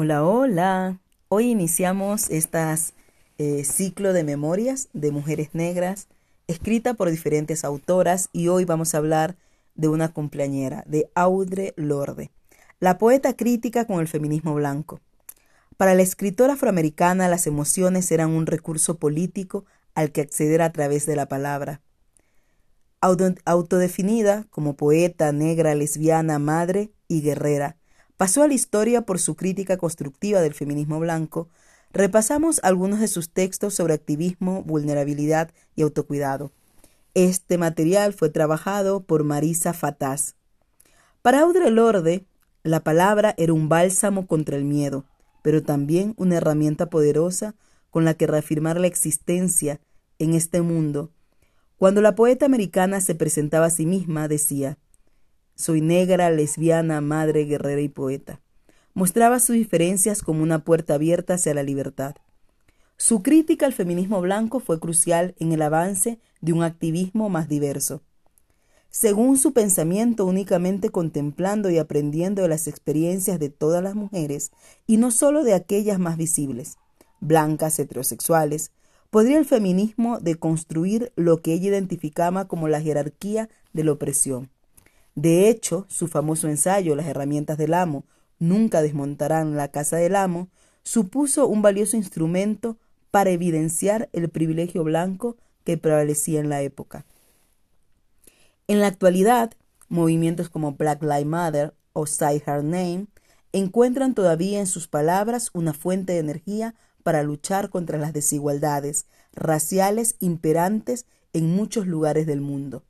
Hola, hola. Hoy iniciamos este ciclo de memorias de mujeres negras, escrita por diferentes autoras, y hoy vamos a hablar de una cumpleañera, de Audre Lorde, la poeta crítica con el feminismo blanco. Para la escritora afroamericana, las emociones eran un recurso político al que acceder a través de la palabra. Autodefinida como poeta negra, lesbiana, madre y guerrera, pasó a la historia por su crítica constructiva del feminismo blanco, repasamos algunos de sus textos sobre activismo, vulnerabilidad y autocuidado. Este material fue trabajado por Marisa Fataz. Para Audre Lorde, la palabra era un bálsamo contra el miedo, pero también una herramienta poderosa con la que reafirmar la existencia en este mundo. Cuando la poeta americana se presentaba a sí misma, decía, soy negra, lesbiana, madre, guerrera y poeta. Mostraba sus diferencias como una puerta abierta hacia la libertad. Su crítica al feminismo blanco fue crucial en el avance de un activismo más diverso. Según su pensamiento, únicamente contemplando y aprendiendo de las experiencias de todas las mujeres, y no solo de aquellas más visibles, blancas, heterosexuales, podría el feminismo deconstruir lo que ella identificaba como la jerarquía de la opresión. De hecho, su famoso ensayo Las herramientas del amo nunca desmontarán la casa del amo supuso un valioso instrumento para evidenciar el privilegio blanco que prevalecía en la época. En la actualidad, movimientos como Black Lives Matter o Say Her Name encuentran todavía en sus palabras una fuente de energía para luchar contra las desigualdades raciales imperantes en muchos lugares del mundo.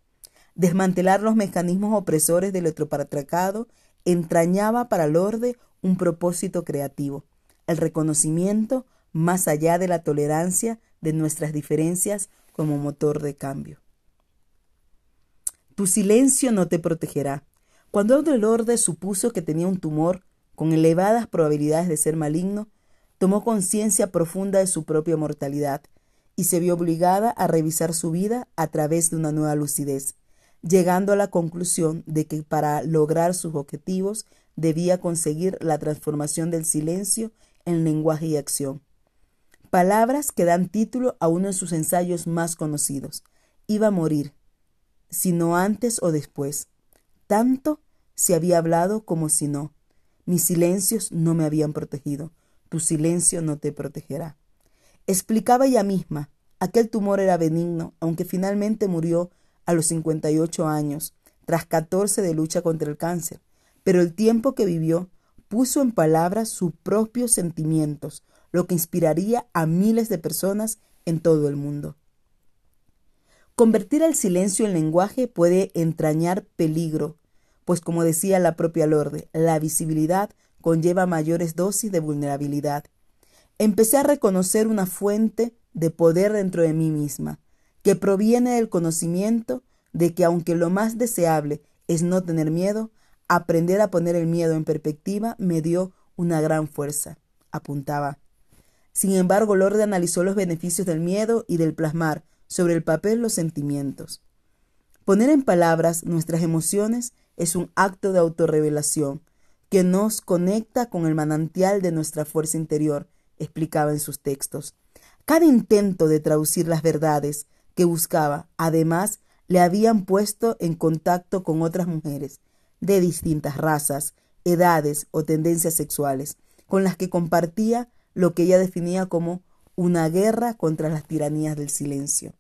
Desmantelar los mecanismos opresores del heteropatriarcado entrañaba para Lorde un propósito creativo, el reconocimiento más allá de la tolerancia de nuestras diferencias como motor de cambio. Tu silencio no te protegerá. Cuando Audre Lorde supuso que tenía un tumor con elevadas probabilidades de ser maligno, tomó conciencia profunda de su propia mortalidad y se vio obligada a revisar su vida a través de una nueva lucidez llegando a la conclusión de que para lograr sus objetivos debía conseguir la transformación del silencio en lenguaje y acción. Palabras que dan título a uno de sus ensayos más conocidos. Iba a morir, si no antes o después. Tanto se había hablado como si no. Mis silencios no me habían protegido. Tu silencio no te protegerá. Explicaba ella misma, aquel tumor era benigno, aunque finalmente murió a los 58 años, tras 14 de lucha contra el cáncer, pero el tiempo que vivió puso en palabras sus propios sentimientos, lo que inspiraría a miles de personas en todo el mundo. Convertir el silencio en lenguaje puede entrañar peligro, pues como decía la propia Lorde, la visibilidad conlleva mayores dosis de vulnerabilidad. Empecé a reconocer una fuente de poder dentro de mí misma, que proviene del conocimiento de que aunque lo más deseable es no tener miedo, aprender a poner el miedo en perspectiva me dio una gran fuerza, apuntaba. Sin embargo, Lorde analizó los beneficios del miedo y del plasmar sobre el papel los sentimientos. Poner en palabras nuestras emociones es un acto de autorrevelación que nos conecta con el manantial de nuestra fuerza interior, explicaba en sus textos. Cada intento de traducir las verdades que buscaba, además, le habían puesto en contacto con otras mujeres de distintas razas, edades o tendencias sexuales, con las que compartía lo que ella definía como una guerra contra las tiranías del silencio.